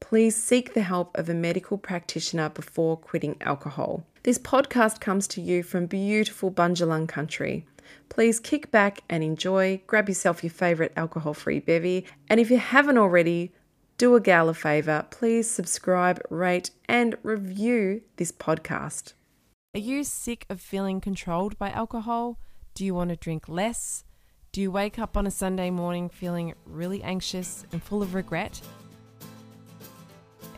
please seek the help of a medical practitioner before quitting alcohol. This podcast comes to you from beautiful Bundjalung country. Please kick back and enjoy, grab yourself your favourite alcohol free bevy, and if you haven't already, do a gal a favour, please subscribe, rate, and review this podcast. Are you sick of feeling controlled by alcohol? Do you want to drink less? Do you wake up on a Sunday morning feeling really anxious and full of regret?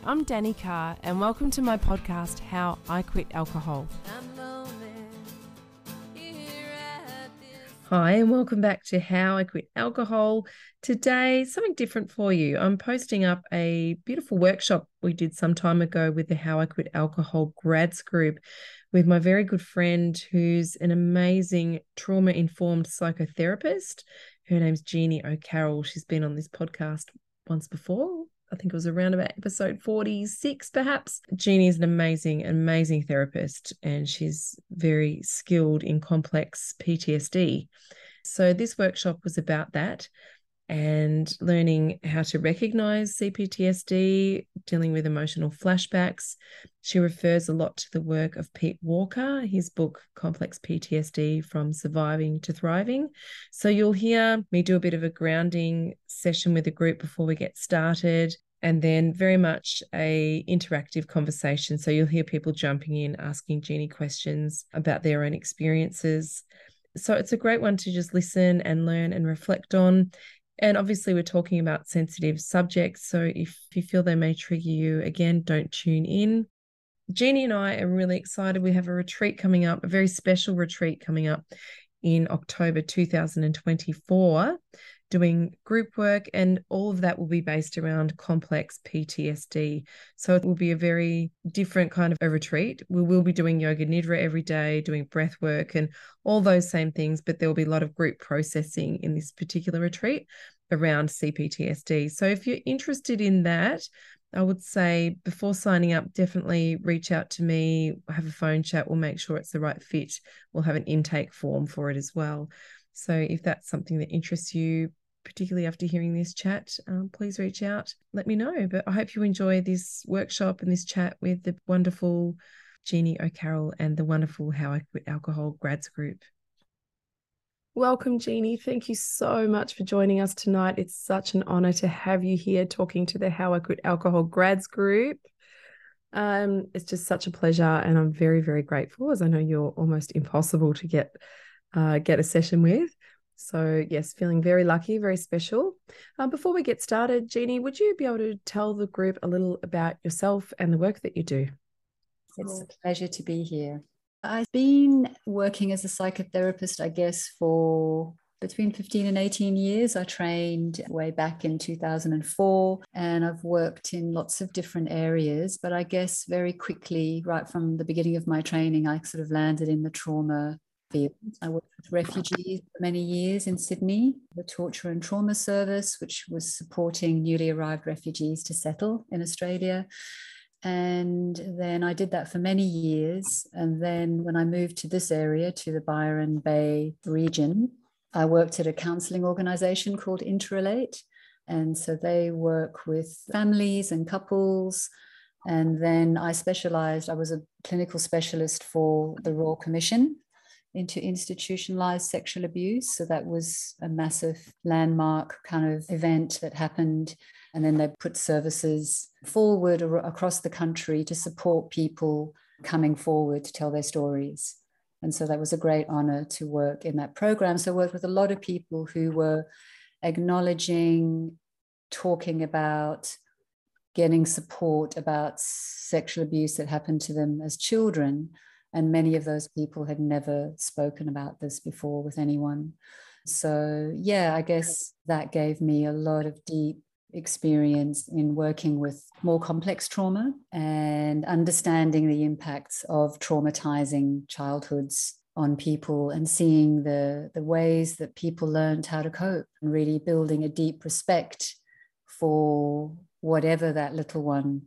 I'm Danny Carr, and welcome to my podcast, How I Quit Alcohol. Hi, and welcome back to How I Quit Alcohol. Today, something different for you. I'm posting up a beautiful workshop we did some time ago with the How I Quit Alcohol grads group with my very good friend who's an amazing trauma informed psychotherapist. Her name's Jeannie O'Carroll. She's been on this podcast once before, I think it was around about episode 46, perhaps. Jeannie is an amazing, amazing therapist, and she's very skilled in complex PTSD. So, this workshop was about that and learning how to recognize CPTSD, dealing with emotional flashbacks. She refers a lot to the work of Pete Walker, his book Complex PTSD From Surviving to Thriving. So you'll hear me do a bit of a grounding session with the group before we get started and then very much a interactive conversation so you'll hear people jumping in asking Jeannie questions about their own experiences so it's a great one to just listen and learn and reflect on and obviously, we're talking about sensitive subjects. So if you feel they may trigger you, again, don't tune in. Jeannie and I are really excited. We have a retreat coming up, a very special retreat coming up in October 2024, doing group work, and all of that will be based around complex PTSD. So it will be a very different kind of a retreat. We will be doing yoga nidra every day, doing breath work, and all those same things, but there will be a lot of group processing in this particular retreat around CPTSD. So if you're interested in that, I would say before signing up, definitely reach out to me, have a phone chat. We'll make sure it's the right fit. We'll have an intake form for it as well. So if that's something that interests you, particularly after hearing this chat, um, please reach out, let me know. But I hope you enjoy this workshop and this chat with the wonderful Jeannie O'Carroll and the wonderful How I Quit Alcohol grads group. Welcome, Jeannie. Thank you so much for joining us tonight. It's such an honor to have you here talking to the How I Quit Alcohol Grads Group. Um, it's just such a pleasure, and I'm very, very grateful, as I know you're almost impossible to get uh, get a session with. So yes, feeling very lucky, very special. Uh, before we get started, Jeannie, would you be able to tell the group a little about yourself and the work that you do? It's a pleasure to be here. I've been working as a psychotherapist, I guess, for between 15 and 18 years. I trained way back in 2004 and I've worked in lots of different areas. But I guess very quickly, right from the beginning of my training, I sort of landed in the trauma field. I worked with refugees for many years in Sydney, the Torture and Trauma Service, which was supporting newly arrived refugees to settle in Australia. And then I did that for many years. And then when I moved to this area, to the Byron Bay region, I worked at a counseling organization called Interrelate. And so they work with families and couples. And then I specialized, I was a clinical specialist for the Royal Commission into institutionalized sexual abuse. So that was a massive landmark kind of event that happened and then they put services forward across the country to support people coming forward to tell their stories. And so that was a great honor to work in that program. So I worked with a lot of people who were acknowledging, talking about, getting support about sexual abuse that happened to them as children. And many of those people had never spoken about this before with anyone. So, yeah, I guess that gave me a lot of deep experience in working with more complex trauma and understanding the impacts of traumatizing childhoods on people and seeing the, the ways that people learned how to cope and really building a deep respect for whatever that little one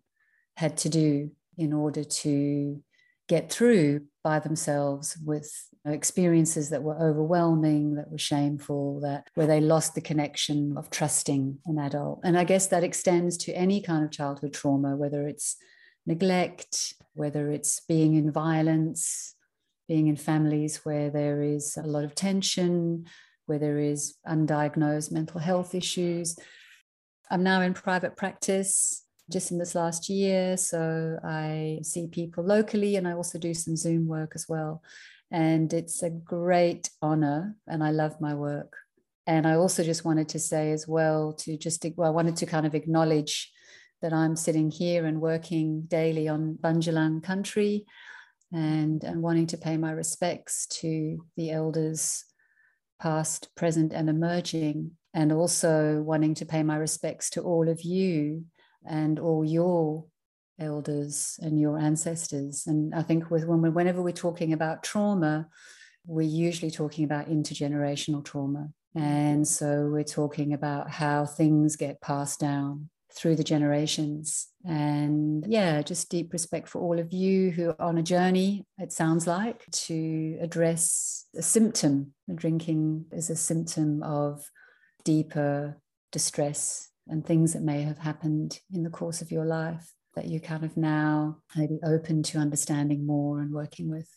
had to do in order to get through by themselves with experiences that were overwhelming, that were shameful, that where they lost the connection of trusting an adult. And I guess that extends to any kind of childhood trauma, whether it's neglect, whether it's being in violence, being in families where there is a lot of tension, where there is undiagnosed mental health issues. I'm now in private practice just in this last year. So I see people locally and I also do some Zoom work as well. And it's a great honor and I love my work. And I also just wanted to say as well to just, well, I wanted to kind of acknowledge that I'm sitting here and working daily on Bundjalung country and, and wanting to pay my respects to the elders past, present, and emerging, and also wanting to pay my respects to all of you and all your elders and your ancestors. And I think with when we, whenever we're talking about trauma, we're usually talking about intergenerational trauma. And so we're talking about how things get passed down through the generations. And yeah, just deep respect for all of you who are on a journey, it sounds like, to address a symptom. Drinking is a symptom of deeper distress and things that may have happened in the course of your life that you kind of now maybe open to understanding more and working with.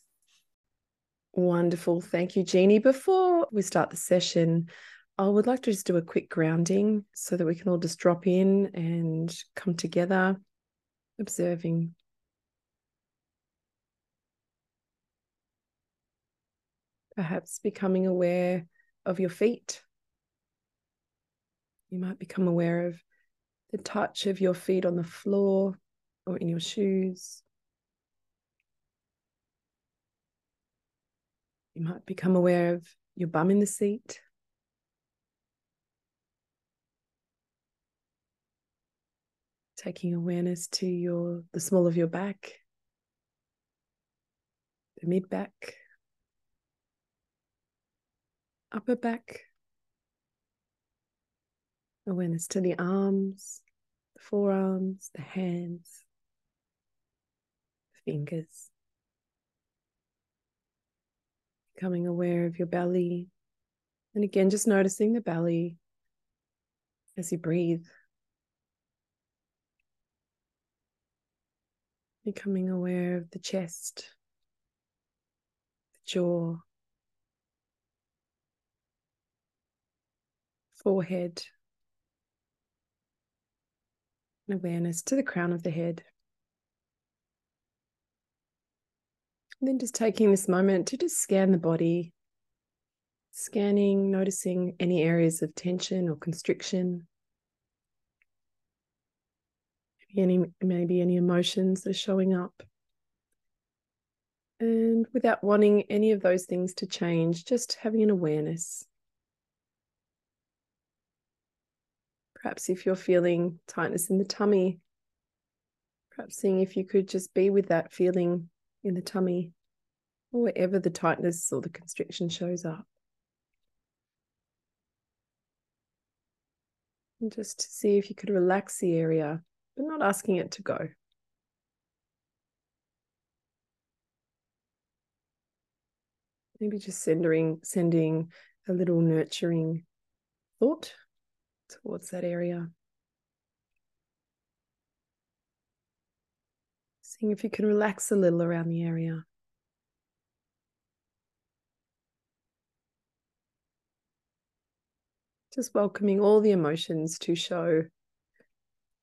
Wonderful. Thank you, Jeannie. Before we start the session, I would like to just do a quick grounding so that we can all just drop in and come together, observing. Perhaps becoming aware of your feet you might become aware of the touch of your feet on the floor or in your shoes. You might become aware of your bum in the seat. Taking awareness to your the small of your back, the mid back, upper back, Awareness to the arms, the forearms, the hands, the fingers. Becoming aware of your belly. And again, just noticing the belly as you breathe. Becoming aware of the chest, the jaw, forehead, awareness to the crown of the head. And then just taking this moment to just scan the body, scanning, noticing any areas of tension or constriction. Maybe any, maybe any emotions that are showing up. And without wanting any of those things to change, just having an awareness. Perhaps if you're feeling tightness in the tummy, perhaps seeing if you could just be with that feeling in the tummy or wherever the tightness or the constriction shows up. And just to see if you could relax the area, but not asking it to go. maybe just sending sending a little nurturing thought towards that area. Seeing if you can relax a little around the area. Just welcoming all the emotions to show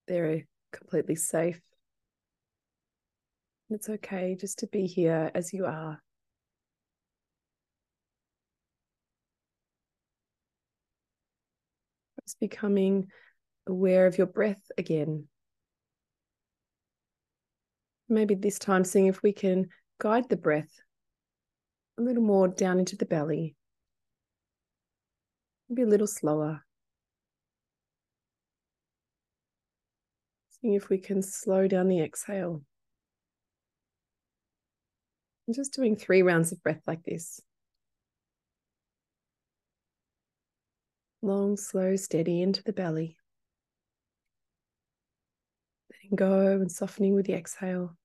they're completely safe. It's okay just to be here as you are. Just becoming aware of your breath again. Maybe this time seeing if we can guide the breath a little more down into the belly. Maybe a little slower. Seeing if we can slow down the exhale. And just doing three rounds of breath like this. Long, slow, steady into the belly. Letting go and softening with the exhale.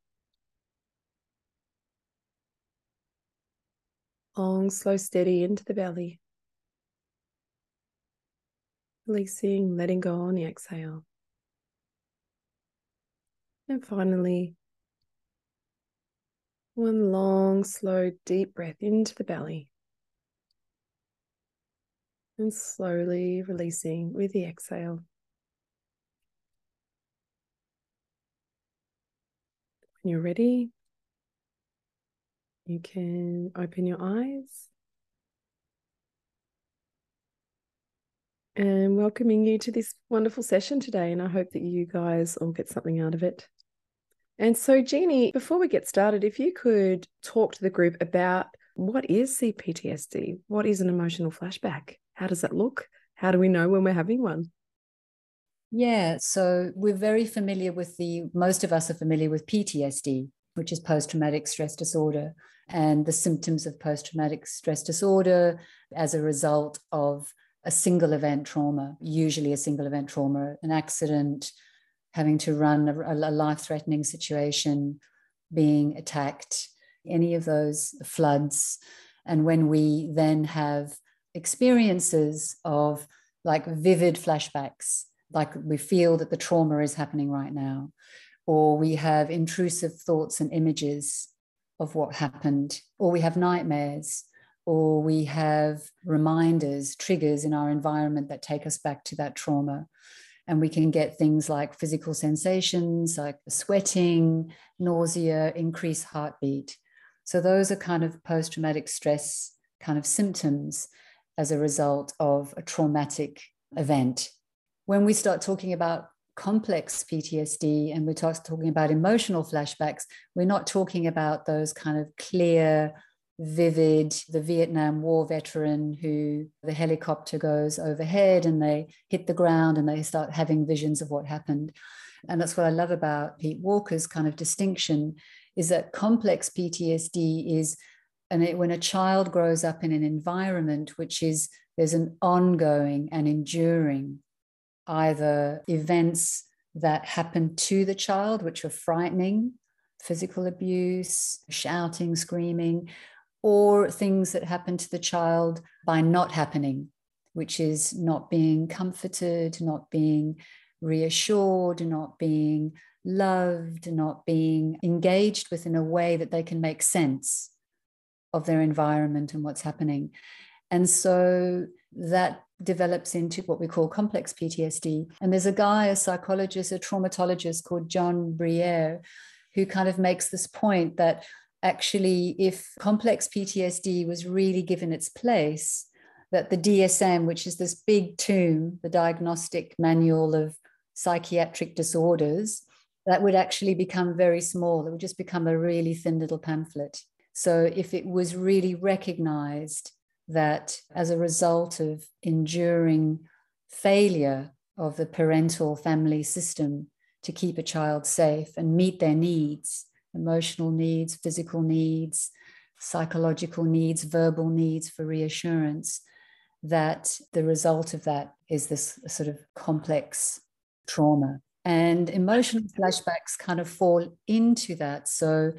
Long, slow, steady into the belly. Releasing, letting go on the exhale. And finally, one long, slow, deep breath into the belly and slowly releasing with the exhale. When you're ready, you can open your eyes. And welcoming you to this wonderful session today. And I hope that you guys all get something out of it. And so, Jeannie, before we get started, if you could talk to the group about what is CPTSD? What is an emotional flashback? How does that look? How do we know when we're having one? Yeah, so we're very familiar with the, most of us are familiar with PTSD, which is post traumatic stress disorder, and the symptoms of post traumatic stress disorder as a result of a single event trauma, usually a single event trauma, an accident, having to run a, a life threatening situation, being attacked, any of those floods. And when we then have experiences of like vivid flashbacks, like we feel that the trauma is happening right now, or we have intrusive thoughts and images of what happened, or we have nightmares, or we have reminders, triggers in our environment that take us back to that trauma. And we can get things like physical sensations like sweating, nausea, increased heartbeat. So, those are kind of post traumatic stress kind of symptoms as a result of a traumatic event. When we start talking about complex PTSD and we're talking about emotional flashbacks, we're not talking about those kind of clear, vivid, the Vietnam War veteran who the helicopter goes overhead and they hit the ground and they start having visions of what happened. And that's what I love about Pete Walker's kind of distinction is that complex PTSD is and it, when a child grows up in an environment which is there's an ongoing and enduring either events that happen to the child which are frightening physical abuse shouting screaming or things that happen to the child by not happening which is not being comforted not being reassured not being loved not being engaged with in a way that they can make sense of their environment and what's happening. And so that develops into what we call complex PTSD. And there's a guy, a psychologist, a traumatologist called John Briere, who kind of makes this point that actually, if complex PTSD was really given its place, that the DSM, which is this big tome, the Diagnostic Manual of Psychiatric Disorders, that would actually become very small. It would just become a really thin little pamphlet. So, if it was really recognized that as a result of enduring failure of the parental family system to keep a child safe and meet their needs emotional needs, physical needs, psychological needs, verbal needs for reassurance that the result of that is this sort of complex trauma. And emotional flashbacks kind of fall into that. So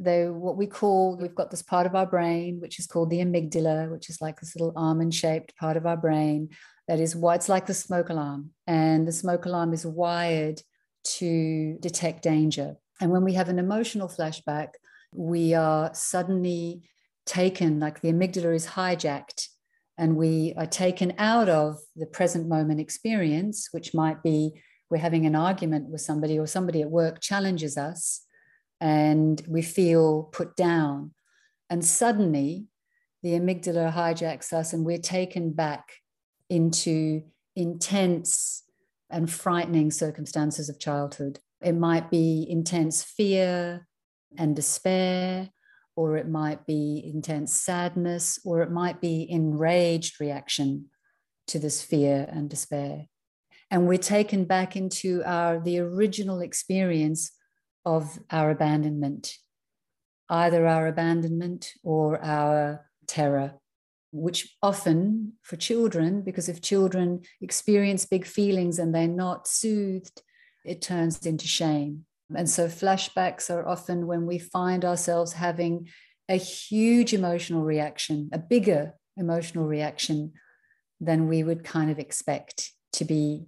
they what we call we've got this part of our brain which is called the amygdala which is like this little almond shaped part of our brain that is why it's like the smoke alarm. And the smoke alarm is wired to detect danger. And when we have an emotional flashback we are suddenly taken like the amygdala is hijacked and we are taken out of the present moment experience which might be we're having an argument with somebody or somebody at work challenges us and we feel put down. And suddenly the amygdala hijacks us and we're taken back into intense and frightening circumstances of childhood. It might be intense fear and despair, or it might be intense sadness, or it might be enraged reaction to this fear and despair. And we're taken back into our the original experience of our abandonment, either our abandonment or our terror, which often for children, because if children experience big feelings and they're not soothed, it turns into shame. And so flashbacks are often when we find ourselves having a huge emotional reaction, a bigger emotional reaction than we would kind of expect to be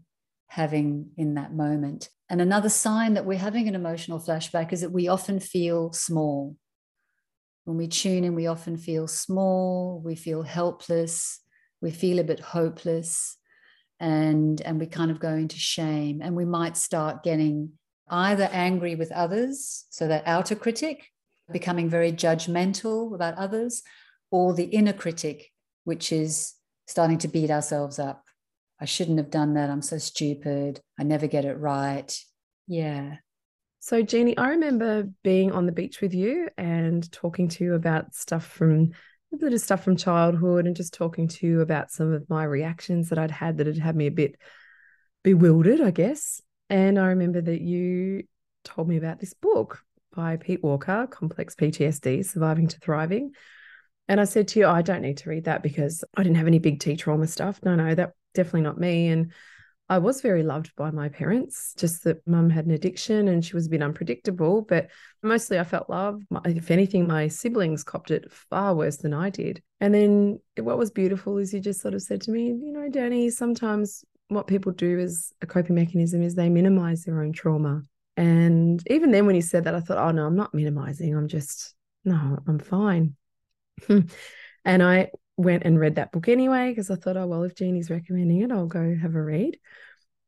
having in that moment. And another sign that we're having an emotional flashback is that we often feel small. When we tune in, we often feel small, we feel helpless, we feel a bit hopeless, and, and we kind of go into shame. And we might start getting either angry with others, so that outer critic, becoming very judgmental about others, or the inner critic, which is starting to beat ourselves up I shouldn't have done that. I'm so stupid. I never get it right. Yeah. So, Jeannie, I remember being on the beach with you and talking to you about stuff from a bit of stuff from childhood and just talking to you about some of my reactions that I'd had that had had me a bit bewildered, I guess. And I remember that you told me about this book by Pete Walker, Complex PTSD Surviving to Thriving. And I said to you, I don't need to read that because I didn't have any big T trauma stuff. No, no, that definitely not me. And I was very loved by my parents, just that mum had an addiction and she was a bit unpredictable, but mostly I felt loved. If anything, my siblings copped it far worse than I did. And then what was beautiful is you just sort of said to me, you know, Danny, sometimes what people do as a coping mechanism is they minimize their own trauma. And even then, when you said that, I thought, oh, no, I'm not minimizing. I'm just, no, I'm fine. and I went and read that book anyway because I thought, oh, well, if Jeannie's recommending it, I'll go have a read.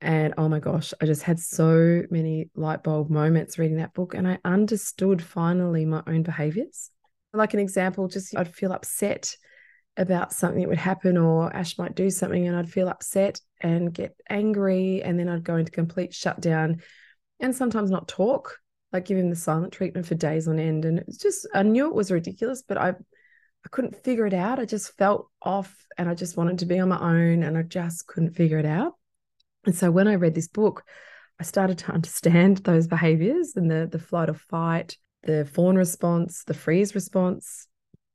And oh my gosh, I just had so many light bulb moments reading that book. And I understood finally my own behaviors. Like an example, just I'd feel upset about something that would happen, or Ash might do something, and I'd feel upset and get angry. And then I'd go into complete shutdown and sometimes not talk, like give him the silent treatment for days on end. And it's just, I knew it was ridiculous, but I, I couldn't figure it out. I just felt off and I just wanted to be on my own and I just couldn't figure it out. And so when I read this book, I started to understand those behaviors and the the flight or fight, the fawn response, the freeze response.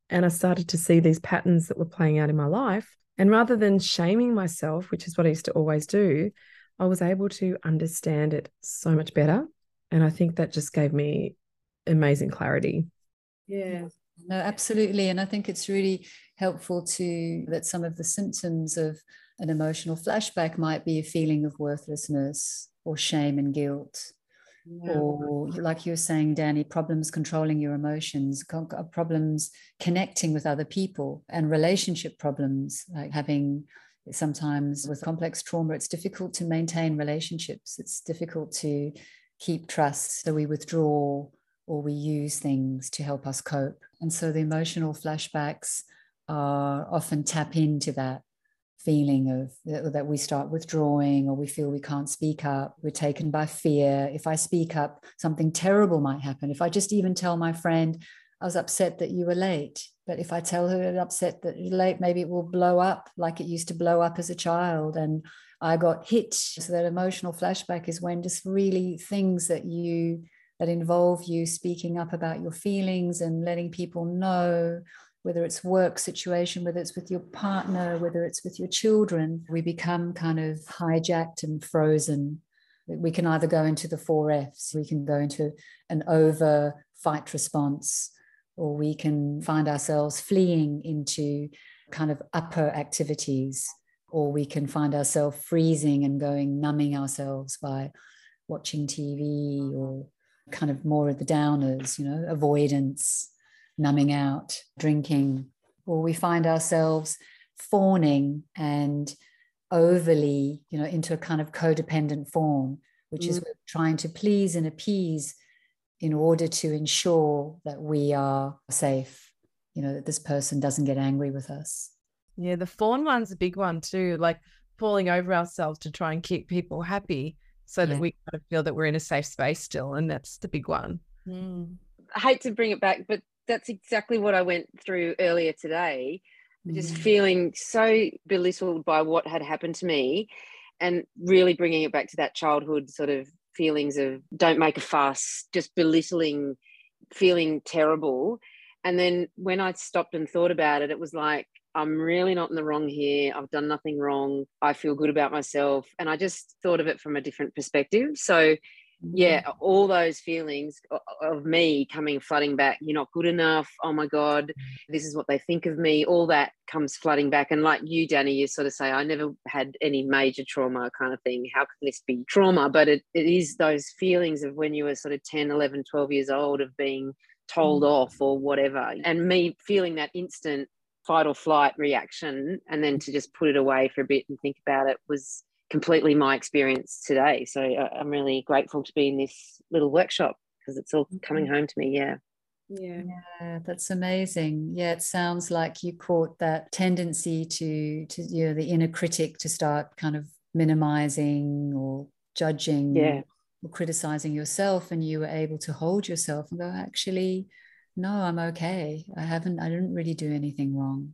And I started to see these patterns that were playing out in my life. And rather than shaming myself, which is what I used to always do, I was able to understand it so much better. And I think that just gave me amazing clarity. Yeah. No, absolutely. And I think it's really helpful to that some of the symptoms of an emotional flashback might be a feeling of worthlessness or shame and guilt. Yeah. Or, like you were saying, Danny, problems controlling your emotions, problems connecting with other people, and relationship problems, like having Sometimes with complex trauma, it's difficult to maintain relationships. It's difficult to keep trust. So we withdraw or we use things to help us cope. And so the emotional flashbacks are often tap into that feeling of that we start withdrawing or we feel we can't speak up we're taken by fear. If i speak up something terrible might happen. If i just even tell my friend i was upset that you were late but if i tell her I'm upset that you're late maybe it will blow up like it used to blow up as a child. And i got hit. So that emotional flashback is when just really things that you that involve you speaking up about your feelings and letting people know whether it's work situation, whether it's with your partner, whether it's with your children, we become kind of hijacked and frozen. We can either go into the four F's, we can go into an over fight response, or we can find ourselves fleeing into kind of upper activities, or we can find ourselves freezing and going numbing ourselves by watching TV or kind of more of the downers, you know, avoidance numbing out, drinking, or we find ourselves fawning and overly, you know, into a kind of codependent form, which mm. is trying to please and appease in order to ensure that we are safe, you know, that this person doesn't get angry with us. Yeah, the fawn one's a big one too, like falling over ourselves to try and keep people happy so that yeah. we kind of feel that we're in a safe space still. And that's the big one. Mm. I hate to bring it back, but that's exactly what I went through earlier today. Mm. Just feeling so belittled by what had happened to me and really bringing it back to that childhood sort of feelings of don't make a fuss, just belittling, feeling terrible. And then when I stopped and thought about it, it was like, I'm really not in the wrong here. I've done nothing wrong. I feel good about myself. And I just thought of it from a different perspective. So yeah mm-hmm. all those feelings of me coming flooding back you're not good enough oh my god mm-hmm. this is what they think of me all that comes flooding back and like you danny you sort of say i never had any major trauma kind of thing how can this be trauma but it, it is those feelings of when you were sort of 10 11 12 years old of being told mm-hmm. off or whatever and me feeling that instant fight or flight reaction and then to just put it away for a bit and think about it was completely my experience today. So uh, I'm really grateful to be in this little workshop because it's all coming mm-hmm. home to me. Yeah. Yeah. yeah that's amazing yeah it sounds like you caught that tendency to to you know the inner critic to start kind of minimizing or judging yeah. or criticizing yourself and you were able to hold yourself and go actually no i'm okay i haven't i didn't really do anything wrong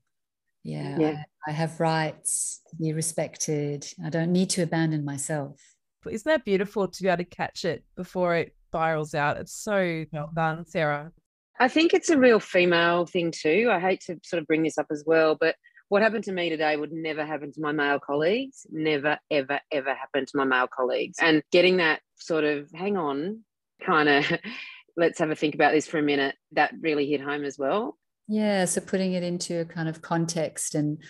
yeah, yeah. I, I have rights to be respected. I don't need to abandon myself. Isn't that beautiful to be able to catch it before it spirals out? It's so well done, Sarah. I think it's a real female thing too. I hate to sort of bring this up as well, but what happened to me today would never happen to my male colleagues. Never, ever, ever happen to my male colleagues. And getting that sort of hang on, kind of let's have a think about this for a minute, that really hit home as well. Yeah, so putting it into a kind of context and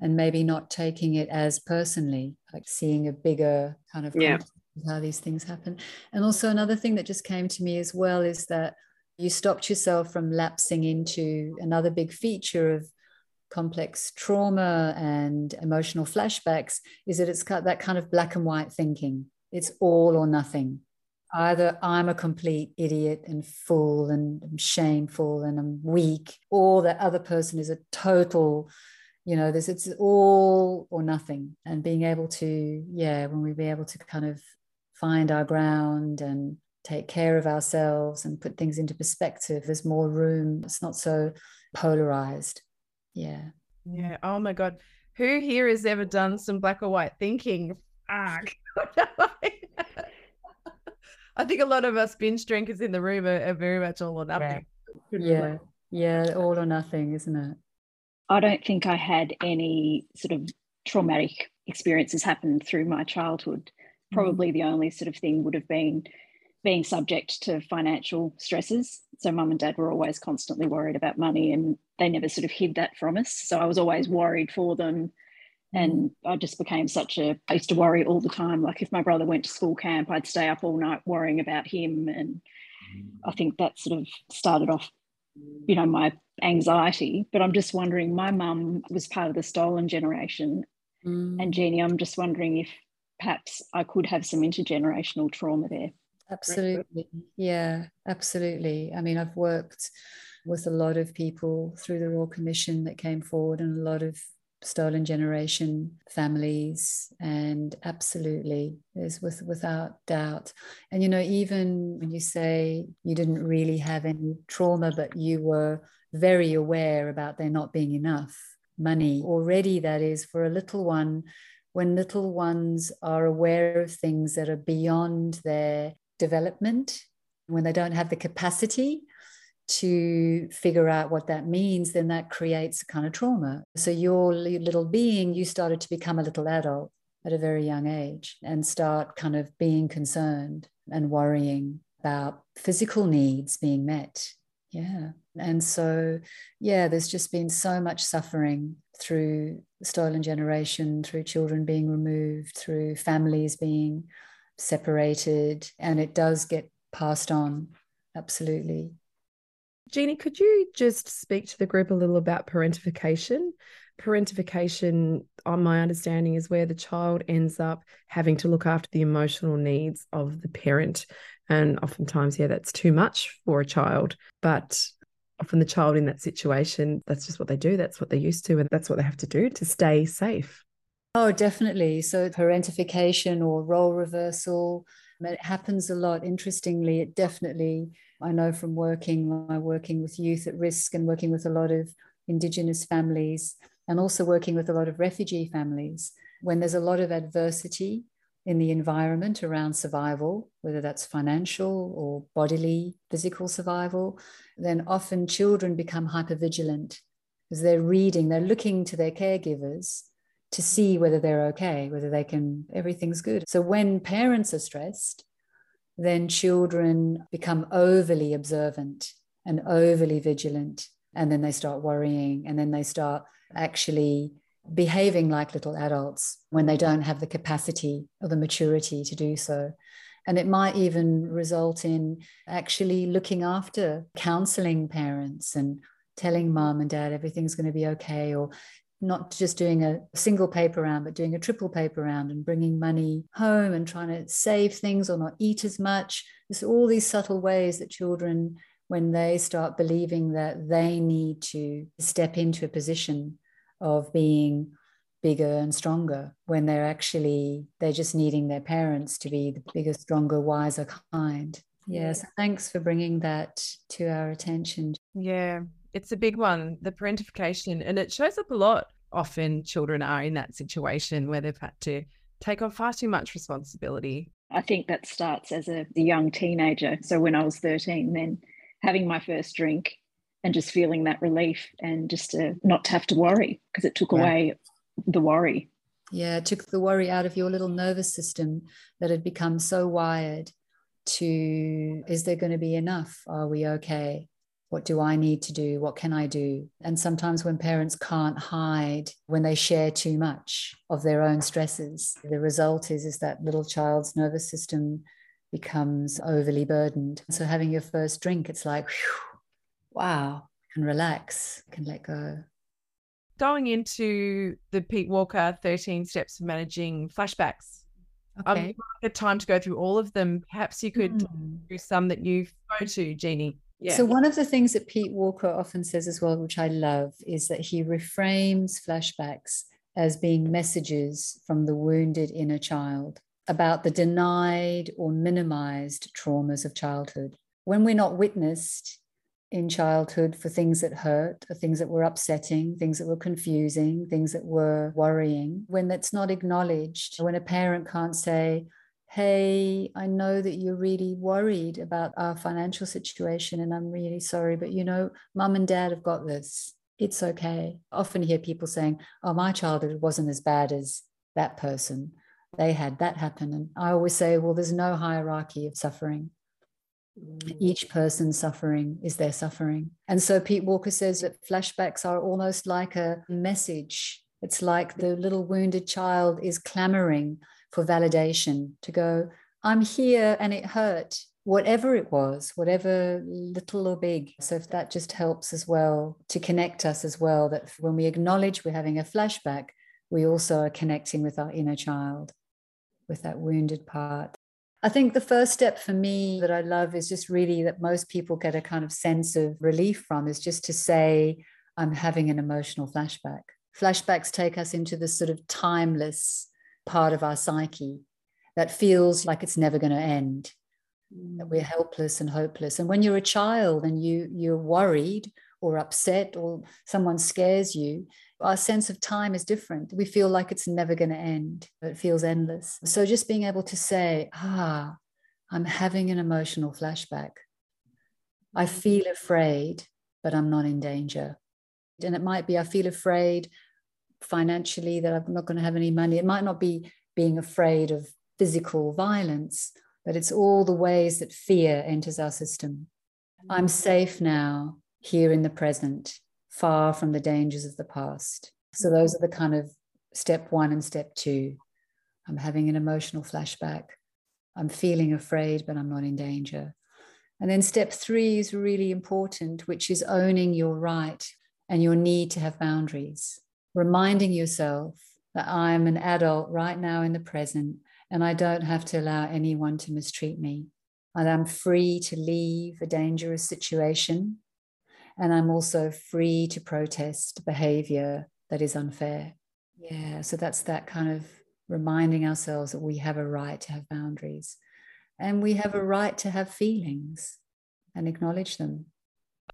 and maybe not taking it as personally, like seeing a bigger kind of yeah. how these things happen. And also another thing that just came to me as well is that you stopped yourself from lapsing into another big feature of complex trauma and emotional flashbacks is that it's got that kind of black and white thinking. It's all or nothing either I'm a complete idiot and fool and I'm shameful and I'm weak, or that other person is a total, you know, this it's all or nothing. And being able to, yeah, when we be able to kind of find our ground and take care of ourselves and put things into perspective, there's more room. It's not so polarized. Yeah. Yeah. Oh my God. Who here has ever done some black or white thinking? Ah. I think a lot of us binge drinkers in the room are, are very much all or nothing. Yeah. yeah, yeah, all or nothing, isn't it? I don't think I had any sort of traumatic experiences happen through my childhood. Mm. Probably mm. the only sort of thing would have been being subject to financial stresses. So mum and dad were always constantly worried about money and they never sort of hid that from us. So I was always worried for them and I just became such a I used to worry all the time. Like if my brother went to school camp, I'd stay up all night worrying about him. And I think that sort of started off, you know, my anxiety. But I'm just wondering, my mum was part of the stolen generation. Mm. And Jeannie, I'm just wondering if perhaps I could have some intergenerational trauma there. Absolutely. Yeah, absolutely. I mean, I've worked with a lot of people through the Royal Commission that came forward and a lot of stolen generation families and absolutely is with without doubt. And you know even when you say you didn't really have any trauma but you were very aware about there not being enough money already that is for a little one when little ones are aware of things that are beyond their development when they don't have the capacity to figure out what that means, then that creates a kind of trauma. So your little being, you started to become a little adult at a very young age and start kind of being concerned and worrying about physical needs being met. Yeah. And so, yeah, there's just been so much suffering through stolen generation, through children being removed, through families being separated, and it does get passed on. Absolutely. Jeannie, could you just speak to the group a little about parentification? Parentification, on my understanding, is where the child ends up having to look after the emotional needs of the parent. And oftentimes, yeah, that's too much for a child. But often the child in that situation, that's just what they do. That's what they're used to. And that's what they have to do to stay safe. Oh, definitely. So, parentification or role reversal, it happens a lot. Interestingly, it definitely I know from working, my working with youth at risk and working with a lot of Indigenous families and also working with a lot of refugee families, when there's a lot of adversity in the environment around survival, whether that's financial or bodily, physical survival, then often children become hypervigilant because they're reading, they're looking to their caregivers to see whether they're okay, whether they can, everything's good. So when parents are stressed, then children become overly observant and overly vigilant. And then they start worrying and then they start actually behaving like little adults when they don't have the capacity or the maturity to do so. And it might even result in actually looking after counseling parents and telling mom and dad everything's going to be okay, or not just doing a single paper round, but doing a triple paper round and bringing money home and trying to save things or not eat as much. There's all these subtle ways that children, when they start believing that they need to step into a position of being bigger and stronger, when they're actually, they're just needing their parents to be the bigger, stronger, wiser kind. Yes, yeah, so thanks for bringing that to our attention. Yeah, it's a big one, the parentification, and it shows up a lot. Often children are in that situation where they've had to take on far too much responsibility. I think that starts as a, a young teenager. So when I was 13, then having my first drink and just feeling that relief and just to not to have to worry because it took right. away the worry. Yeah, it took the worry out of your little nervous system that had become so wired to is there going to be enough? Are we okay? What do I need to do? What can I do? And sometimes when parents can't hide, when they share too much of their own stresses, the result is, is that little child's nervous system becomes overly burdened. So having your first drink, it's like, whew, wow, can relax, can let go. Going into the Pete Walker 13 steps of managing flashbacks. Okay. Um, the time to go through all of them. Perhaps you could mm. do some that you go to, Jeannie. Yeah. So one of the things that Pete Walker often says as well, which I love, is that he reframes flashbacks as being messages from the wounded inner child about the denied or minimized traumas of childhood. When we're not witnessed in childhood for things that hurt, or things that were upsetting, things that were confusing, things that were worrying, when that's not acknowledged, when a parent can't say, hey, I know that you're really worried about our financial situation and I'm really sorry, but you know, mum and dad have got this. It's okay. I often hear people saying, oh, my childhood wasn't as bad as that person. They had that happen. And I always say, well, there's no hierarchy of suffering. Mm. Each person's suffering is their suffering. And so Pete Walker says that flashbacks are almost like a message. It's like the little wounded child is clamoring for validation to go, I'm here and it hurt, whatever it was, whatever little or big. So if that just helps as well to connect us as well, that when we acknowledge we're having a flashback, we also are connecting with our inner child, with that wounded part. I think the first step for me that I love is just really that most people get a kind of sense of relief from is just to say, I'm having an emotional flashback. Flashbacks take us into this sort of timeless part of our psyche that feels like it's never going to end that we're helpless and hopeless. And when you're a child and you you're worried or upset or someone scares you our sense of time is different. We feel like it's never going to end. It feels endless. So just being able to say ah i'm having an emotional flashback. I feel afraid but i'm not in danger. And it might be i feel afraid financially that i'm not going to have any money it might not be being afraid of physical violence but it's all the ways that fear enters our system. I'm safe now, here in the present, far from the dangers of the past. So those are the kind of step one and step two. I'm having an emotional flashback. I'm feeling afraid, but I'm not in danger. And then step three is really important, which is owning your right and your need to have boundaries, reminding yourself that I'm an adult right now in the present and I don't have to allow anyone to mistreat me. And I'm free to leave a dangerous situation. And I'm also free to protest behavior that is unfair. Yeah, so that's that kind of reminding ourselves that we have a right to have boundaries and we have a right to have feelings and acknowledge them.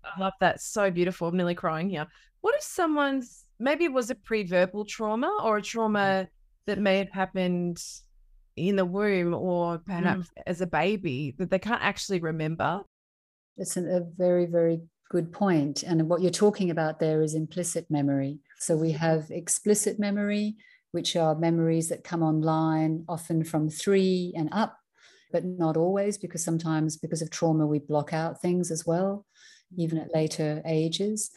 I love that. So beautiful. I'm nearly crying here. What if someone's maybe it was a pre verbal trauma or a trauma that may have happened in the womb or perhaps mm. as a baby that they can't actually remember. It's a very, very good point. And what you're talking about there is implicit memory. So we have explicit memory, which are memories that come online often from three and up, but not always, because sometimes because of trauma, we block out things as well, even at later ages.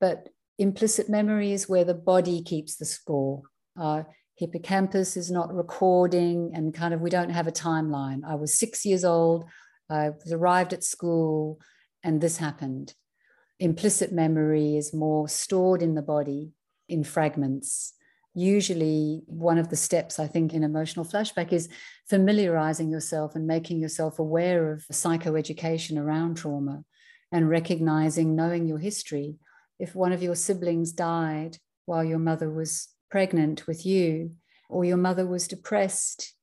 But implicit memory is where the body keeps the score. Uh, hippocampus is not recording and kind of we don't have a timeline. I was six years old. I was arrived at school and this happened. Implicit memory is more stored in the body in fragments. Usually one of the steps i think in emotional flashback is familiarizing yourself and making yourself aware of psychoeducation around trauma and recognizing knowing your history if one of your siblings died while your mother was pregnant with you, or your mother was depressed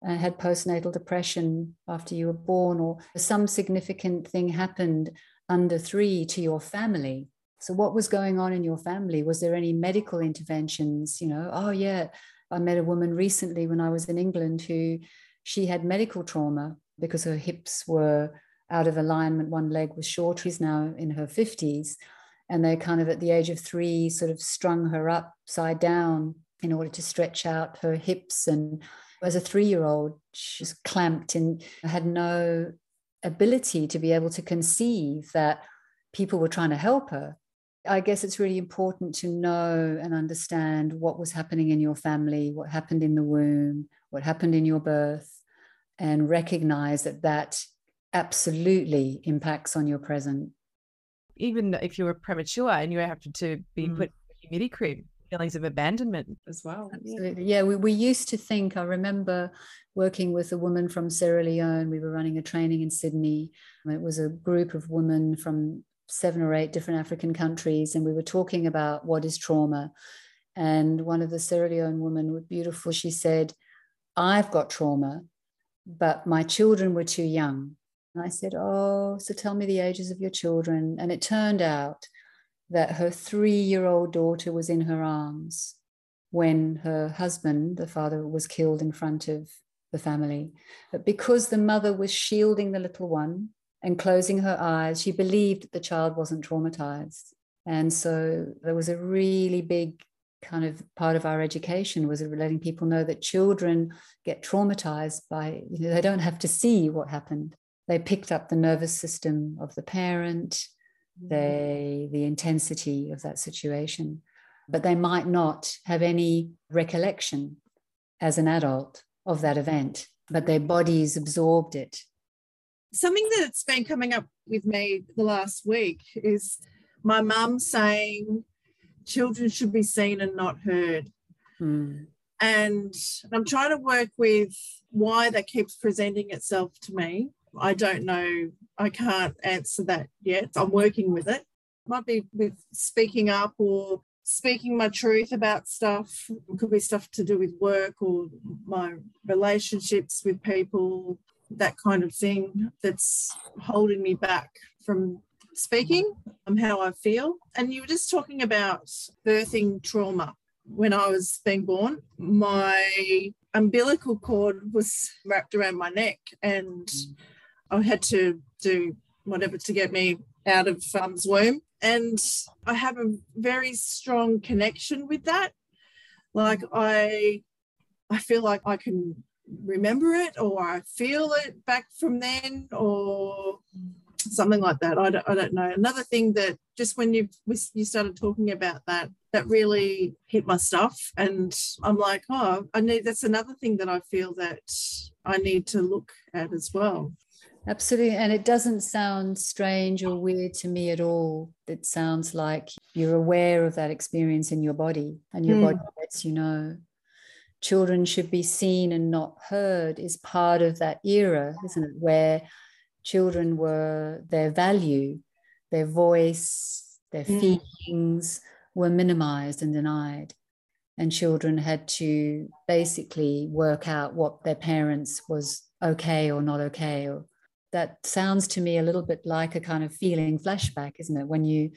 and had postnatal depression after you were born, or some significant thing happened under three to your family. So, what was going on in your family? Was there any medical interventions? You know, oh, yeah, I met a woman recently when I was in England who she had medical trauma because her hips were out of alignment. One leg was short. She's now in her 50s and they kind of at the age of three sort of strung her upside down in order to stretch out her hips. And as a three-year-old she's clamped and had no ability to be able to conceive that people were trying to help her. I guess it's really important to know and understand what was happening in your family what happened in the womb what happened in your birth and recognize that that absolutely impacts on your present even if you were premature and you have to be mm. put in a humidity crib, feelings of abandonment as well. Absolutely. Yeah, we, we used to think, I remember working with a woman from Sierra Leone. We were running a training in Sydney. It was a group of women from seven or eight different African countries, and we were talking about what is trauma. And one of the Sierra Leone women was beautiful. She said, I've got trauma, but my children were too young. And I said, Oh, so tell me the ages of your children. And it turned out that her three year old daughter was in her arms when her husband, the father, was killed in front of the family. But because the mother was shielding the little one and closing her eyes, she believed that the child wasn't traumatized. And so there was a really big kind of part of our education was letting people know that children get traumatized by, you know, they don't have to see what happened they picked up the nervous system of the parent, mm. they the intensity of that situation, but they might not have any recollection as an adult of that event, but their bodies absorbed it. Something that's been coming up with me the last week is my mum saying children should be seen and not heard. Mm. And I'm trying to work with why that keeps presenting itself to me. I don't know. I can't answer that yet. I'm working with it. Might be with speaking up or speaking my truth about stuff. It could be stuff to do with work or my relationships with people, that kind of thing that's holding me back from speaking um, how I feel. And you were just talking about birthing trauma. When I was being born, my umbilical cord was wrapped around my neck, and I had to do whatever to get me out of mum's womb. And I have a very strong connection with that. Like I I feel like I can remember it or I feel it back from then or something like that. I don't, I don't know. Another thing that just when you you started talking about that, that really hit my stuff, and I'm like, oh, I need. That's another thing that I feel that I need to look at as well. Absolutely, and it doesn't sound strange or weird to me at all. It sounds like you're aware of that experience in your body, and your mm. body lets you know children should be seen and not heard is part of that era, isn't it? Where children were their value, their voice, their mm. feelings were minimized and denied. And children had to basically work out what their parents was okay or not okay. Or that sounds to me a little bit like a kind of feeling flashback, isn't it? When you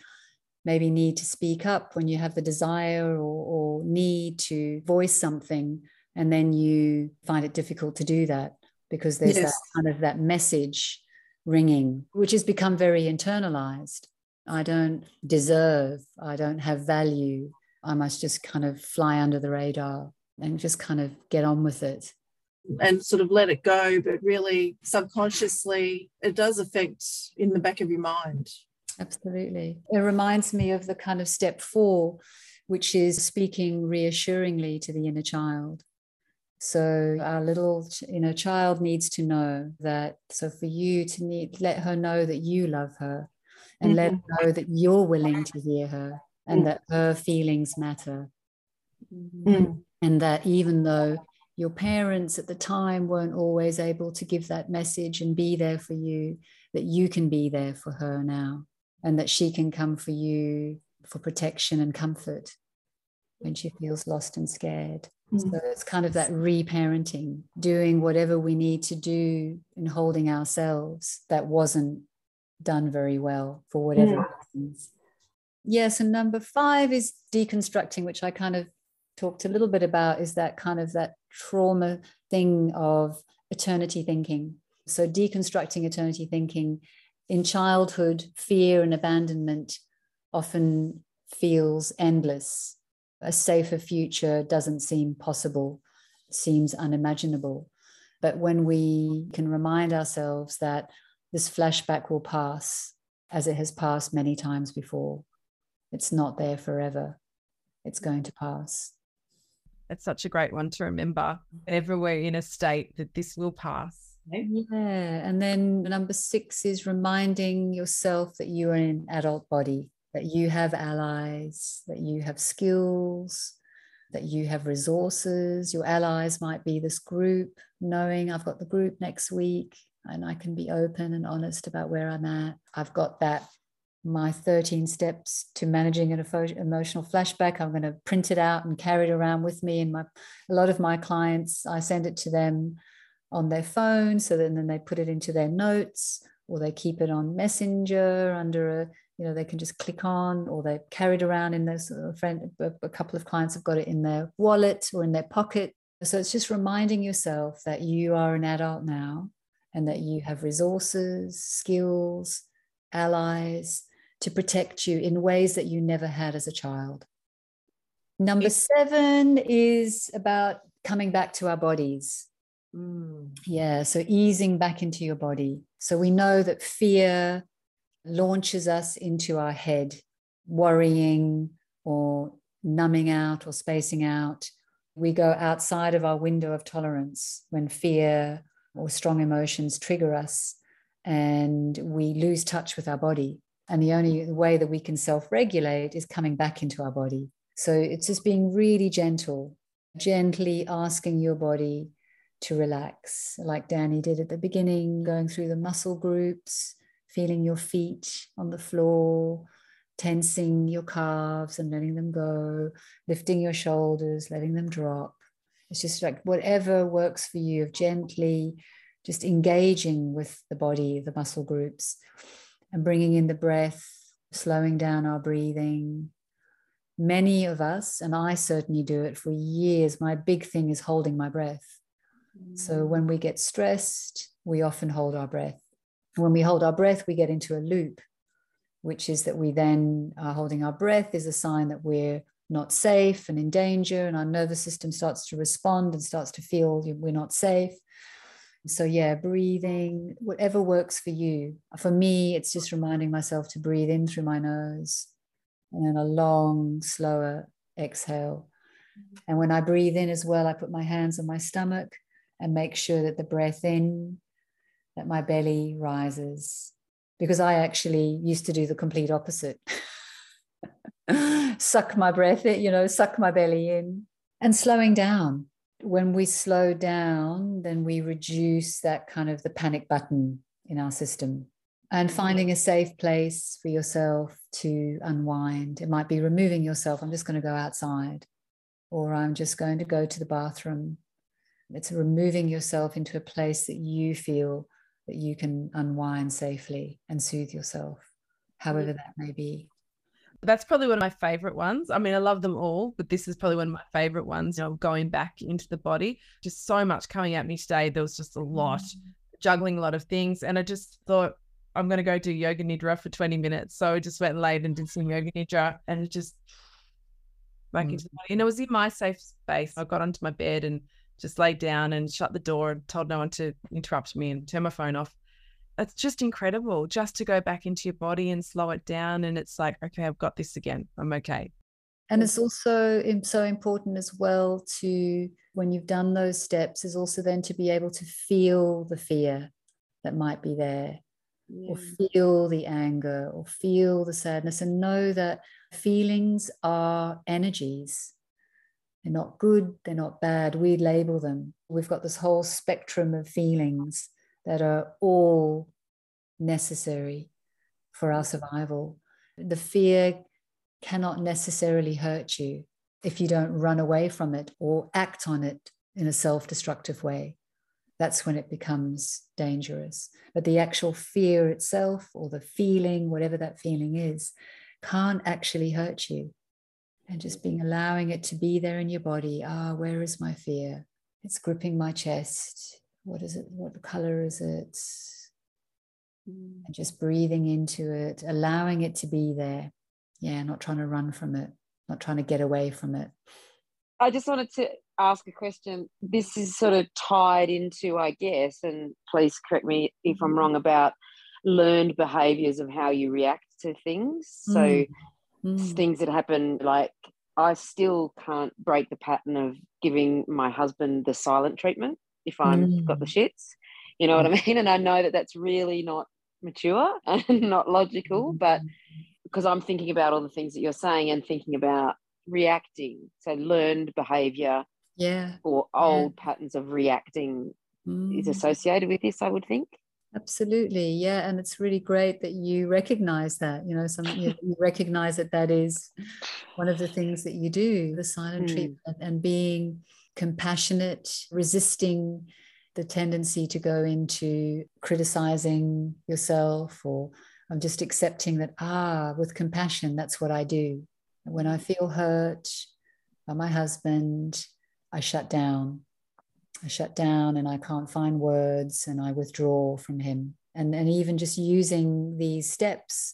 maybe need to speak up when you have the desire or, or need to voice something and then you find it difficult to do that because there's yes. that kind of that message ringing which has become very internalized i don't deserve i don't have value i must just kind of fly under the radar and just kind of get on with it and sort of let it go but really subconsciously it does affect in the back of your mind Absolutely. It reminds me of the kind of step four, which is speaking reassuringly to the inner child. So our little you know child needs to know that. So for you to need let her know that you love her, and mm-hmm. let her know that you're willing to hear her, and mm that her feelings matter, mm and that even though your parents at the time weren't always able to give that message and be there for you, that you can be there for her now and that she can come for you for protection and comfort when she feels lost and scared. Mm. So it's kind of that reparenting, doing whatever we need to do and holding ourselves that wasn't done very well for whatever mm. reasons. Yes, and number five is deconstructing, which I kind of talked a little bit about, is that kind of that trauma thing of eternity thinking. So deconstructing eternity thinking in childhood, fear and abandonment often feels endless. A safer future doesn't seem possible, seems unimaginable. But when we can remind ourselves that this flashback will pass as it has passed many times before, it's not there forever, it's going to pass. That's such a great one to remember. Mm-hmm. Whenever we're in a state that this will pass, yeah. And then number six is reminding yourself that you are an adult body, that you have allies, that you have skills, that you have resources. Your allies might be this group, knowing I've got the group next week and I can be open and honest about where I'm at. I've got that my 13 steps to managing an emotional flashback. I'm going to print it out and carry it around with me and my a lot of my clients i send it to them on their phone so then, then they put it into their notes or they keep it on messenger under a you know they can just click on or they carry it around in their friend a couple of clients have got it in their wallet or in their pocket. So it's just reminding yourself that you are an adult now and that you have resources skills allies to protect you in ways that you never had as a child number seven is about coming back to our bodies Mm. Yeah, so easing back into your body. So we know that fear launches us into our head, worrying or numbing out or spacing out. We go outside of our window of tolerance when fear or strong emotions trigger us and we lose touch with our body. And the only way that we can self regulate is coming back into our body. So it's just being really gentle gently asking your body to relax, like Danny did at the beginning, going through the muscle groups, feeling your feet on the floor, tensing your calves and letting them go, lifting your shoulders, letting them drop. It's just like whatever works for you, of gently just engaging with the body, the muscle groups, and bringing in the breath, slowing down our breathing. Many of us, and I certainly do it for years, my big thing is holding my breath. So mm. when we get stressed, we often hold our breath. When we hold our breath, we get into a loop, which is that we then are holding our breath is a sign that we're not safe and in danger, and our nervous system starts to respond and starts to feel we're not safe. So, yeah, breathing, whatever works for you. For me, it's just reminding myself to breathe in through my nose and then a long, slower exhale. Mm-hmm. And when I breathe in as well, I put my hands on my stomach and make sure that the breath in, that my belly rises. Because I actually used to do the complete opposite. suck my breath in, you know, suck my belly in and slowing down. When we slow down, then we reduce that kind of the panic button in our system and mm-hmm. finding a safe place for yourself to unwind. It might be removing yourself. I'm just going to go outside, or I'm just going to go to the bathroom. It's removing yourself into a place that you feel that you can unwind safely and soothe yourself, however mm-hmm. that may be. That's probably one of my favorite ones. I mean, I love them all, but this is probably one of my favorite ones, you know, going back into the body. Just so much coming at me today. There was just a lot, mm-hmm. juggling a lot of things. And I just thought, I'm going to go do yoga nidra for 20 minutes. So I just went and laid and did some yoga nidra and it just back mm-hmm. into the body. And it was in my safe space. I got onto my bed and just laid down and shut the door and told no one to interrupt me and turn my phone off it's just incredible just to go back into your body and slow it down and it's like okay i've got this again. I'm okay. And it's also so important as well to when you've done those steps is also then to be able to feel the fear that might be there yeah. or feel the anger or feel the sadness and know that feelings are energies. They're not good they're not bad. We label them. We've got this whole spectrum of feelings that are all necessary for our survival. The fear cannot necessarily hurt you if you don't run away from it or act on it in a self destructive way. That's when it becomes dangerous. But the actual fear itself or the feeling, whatever that feeling is, can't actually hurt you. And just being allowing it to be there in your body. Ah, where is my fear? It's gripping my chest what is it? What color is it? Mm. And just breathing into it, allowing it to be there. Yeah, not trying to run from it, not trying to get away from it. I just wanted to ask a question. This is sort of tied into, I guess, and please correct me if I'm wrong about learned behaviors of how you react to things. So, mm. Mm. things that happen, like I still can't break the pattern of giving my husband the silent treatment if I'm mm. got the mm. shits. You know what I mm. mean? And I know that that's really not mature and not logical, but mm. because I'm thinking about all the things that you're saying and thinking about reacting, so learned behavior, yeah, or old yeah. patterns of reacting mm. is associated with this. I would think. Absolutely, yeah, and it's really great that you recognize that. You know, some you, you recognize that that is one of the things that you do, the silent mm. treatment, and being compassionate, resisting the tendency to go into criticizing yourself or I'm just accepting that, ah, with compassion, that's what I do. When I feel hurt by my husband, I shut down. I shut down and I can't find words and I withdraw from him. And, and even just using these steps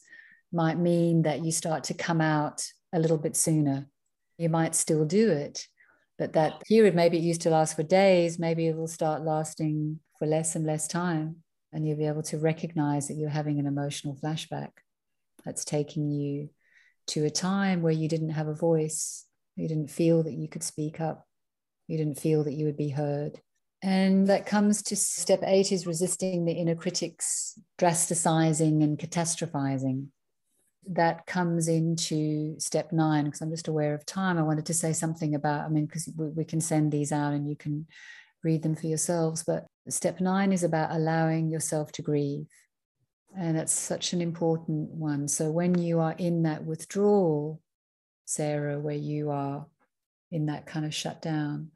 might mean that you start to come out a little bit sooner. You might still do it, but that period, maybe it used to last for days, maybe it will start lasting for less and less time. And you'll be able to recognize that you're having an emotional flashback that's taking you to a time where you didn't have a voice, you didn't feel that you could speak up, you didn't feel that you would be heard. And that comes to step eight is resisting the inner critics, drasticizing and catastrophizing. That comes into step nine because I'm just aware of time. I wanted to say something about, I mean, because we, we can send these out and you can read them for yourselves. But step nine is about allowing yourself to grieve. And that's such an important one. So when you are in that withdrawal, Sarah, where you are in that kind of shutdown,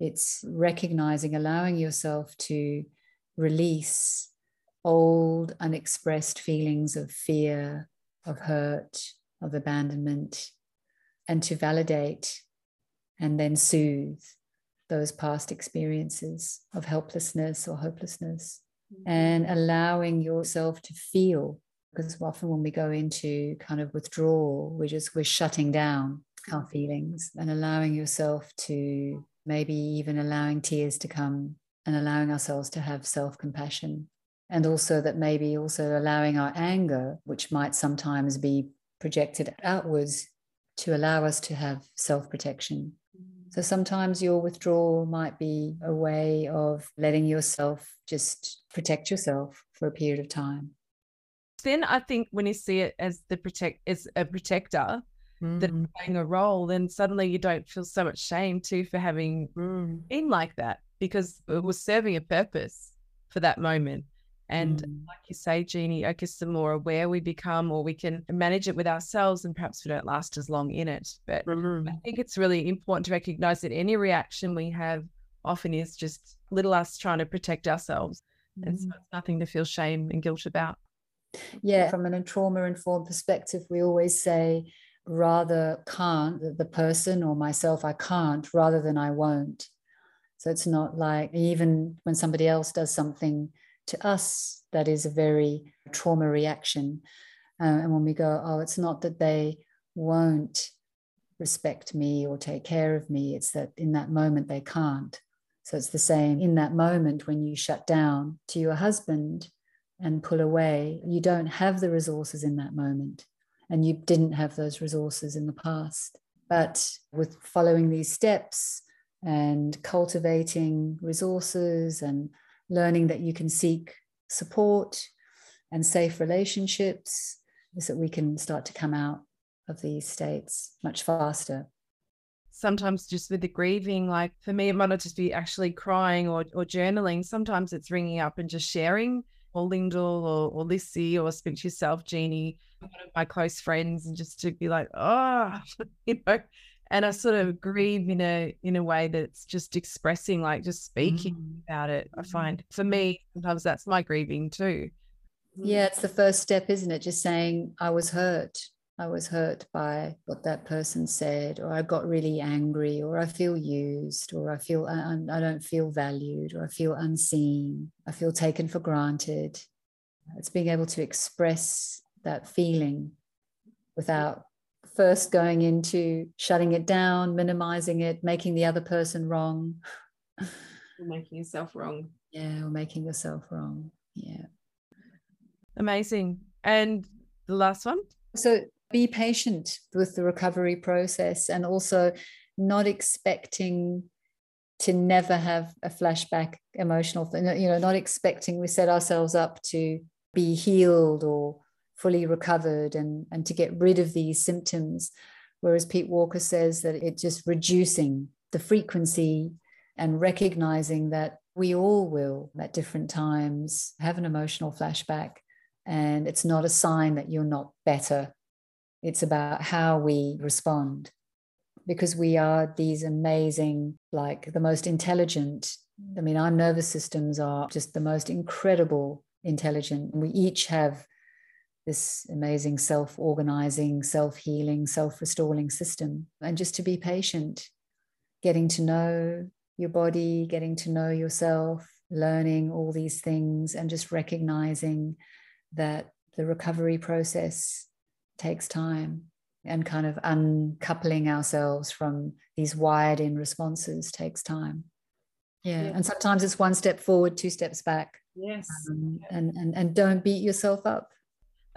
it's recognizing, allowing yourself to release old, unexpressed feelings of fear, of hurt, of abandonment, and to validate and then soothe those past experiences of helplessness or hopelessness mm-hmm. and allowing yourself to feel because often when we go into kind of withdrawal we're just we're shutting down our feelings and allowing yourself to maybe even allowing tears to come and allowing ourselves to have self-compassion and also that maybe also allowing our anger which might sometimes be projected outwards to allow us to have self-protection so sometimes your withdrawal might be a way of letting yourself just protect yourself for a period of time. Then I think when you see it as the protect as a protector mm. that playing a role, then suddenly you don't feel so much shame too for having mm. been like that because it was serving a purpose for that moment. And mm. like you say, Jeannie, I guess the more aware we become, or we can manage it with ourselves, and perhaps we don't last as long in it. But mm. I think it's really important to recognize that any reaction we have often is just little us trying to protect ourselves. Mm. And so mm. it's nothing to feel shame and guilt about. Yeah, from an trauma informed perspective, we always say, rather can't, the person or myself, I can't, rather than I won't. So it's not like even when somebody else does something to us, that is a very trauma reaction. Uh, and when we go, oh, it's not that they won't respect me or take care of me, it's that in that moment they can't. So it's the same in that moment when you shut down to your husband and pull away, you don't have the resources in that moment. And you didn't have those resources in the past. But with following these steps and cultivating resources and learning that you can seek support and safe relationships is that we can start to come out of these states much faster. Sometimes just with the grieving, like for me, it might not just be actually crying or, or journaling. Sometimes it's ringing up and just sharing or Lyndall or, or Lissy or speak to yourself, Jeannie, one of my close friends, and just to be like, oh, you know, and I sort of grieve in a in a way that's just expressing, like just speaking mm. about it. I find for me sometimes that's my grieving too. Yeah, it's the first step, isn't it? Just saying I was hurt. I was hurt by what that person said, or I got really angry, or I feel used, or I feel I don't feel valued, or I feel unseen. I feel taken for granted. It's being able to express that feeling without first going into shutting it down, minimizing it, making the other person wrong. Or making yourself wrong. Yeah, or making yourself wrong. Yeah. Amazing. And the last one? So be patient with the recovery process and also not expecting to never have a flashback emotional thing, you know, not expecting we set ourselves up to be healed or fully recovered and, and to get rid of these symptoms. Whereas Pete Walker says that it's just reducing the frequency and recognizing that we all will at different times have an emotional flashback. And it's not a sign that you're not better. It's about how we respond because we are these amazing, like the most intelligent. I mean, our nervous systems are just the most incredible intelligent. We each have this amazing self organizing, self healing, self restoring system. And just to be patient, getting to know your body, getting to know yourself, learning all these things, and just recognizing that the recovery process takes time and kind of uncoupling ourselves from these wired in responses takes time. Yeah. yeah. And sometimes it's one step forward, two steps back. Yes. Um, and, and, and don't beat yourself up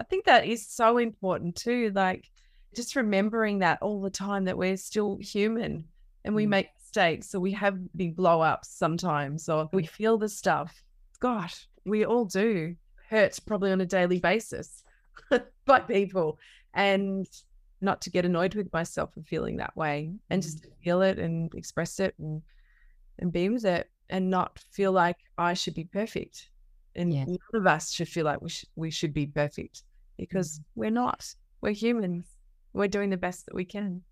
I think that is so important too. Like just remembering that all the time that we're still human and we mm. make mistakes. or we have big blow ups sometimes, or we feel the stuff. Gosh, we all do. Hurts probably on a daily basis. by people and not to get annoyed with myself for feeling that way and just to feel it and express it and and be with it and not feel like I should be perfect. And yeah. none of us should feel like we should we should be perfect because mm-hmm. we're not. We're humans. We're doing the best that we can.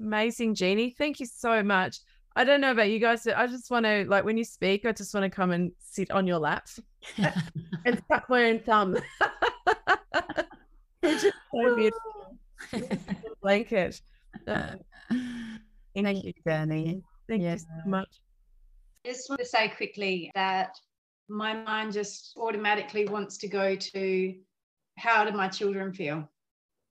Amazing, Jeannie. Thank you so much. I don't know about you guys. I just want to like when you speak, I just want to come and sit on your lap and suck my own thumb. it's just so beautiful. Blanket. Uh, thank, thank you, Jenny. Thank yes. you so much. I just want to say quickly that my mind just automatically wants to go to how do my children feel?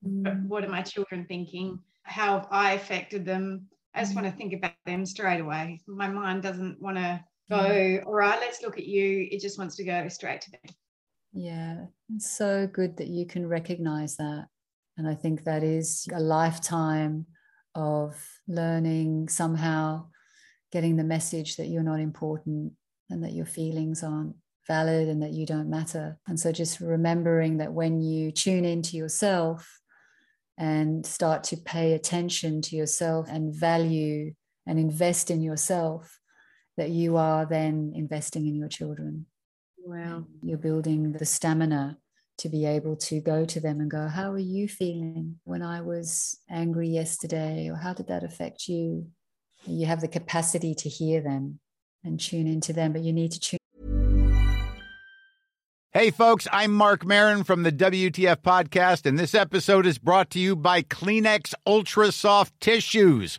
Mm. What are my children thinking? How have I affected them? I just want to think about them straight away. My mind doesn't want to go, mm. all right, let's look at you. It just wants to go straight to them. Yeah, it's so good that you can recognize that. And I think that is a lifetime of learning somehow getting the message that you're not important and that your feelings aren't valid and that you don't matter. And so just remembering that when you tune into yourself and start to pay attention to yourself and value and invest in yourself, that you are then investing in your children. Wow. You're building the stamina to be able to go to them and go, How are you feeling when I was angry yesterday? Or how did that affect you? You have the capacity to hear them and tune into them, but you need to tune Hey, folks, I'm Marc Maron from the WTF Podcast, and this episode is brought to you by Kleenex Ultra Soft Tissues,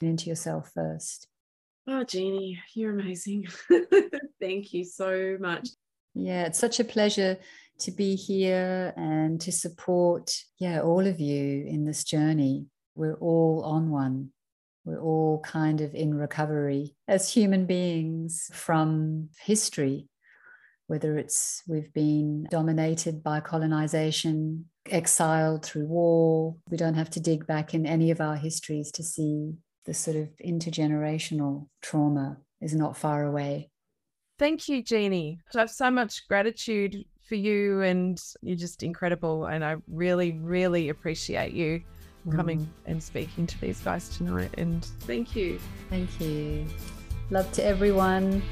Into yourself first. Oh, Jeannie, you're amazing. Thank you so much. Yeah, it's such a pleasure to be here and to support, yeah, all of you in this journey. We're all on one. We're all kind of in recovery as human beings from history whether it's we've been dominated by colonization, exiled through war. We don't have to dig back in any of our histories to see the sort of intergenerational trauma is not far away. Thank you, Jeannie. I have so much gratitude for you, and you're just incredible. And I really, really appreciate you coming mm. and speaking to these guys tonight. And thank you. Thank you. Love to everyone.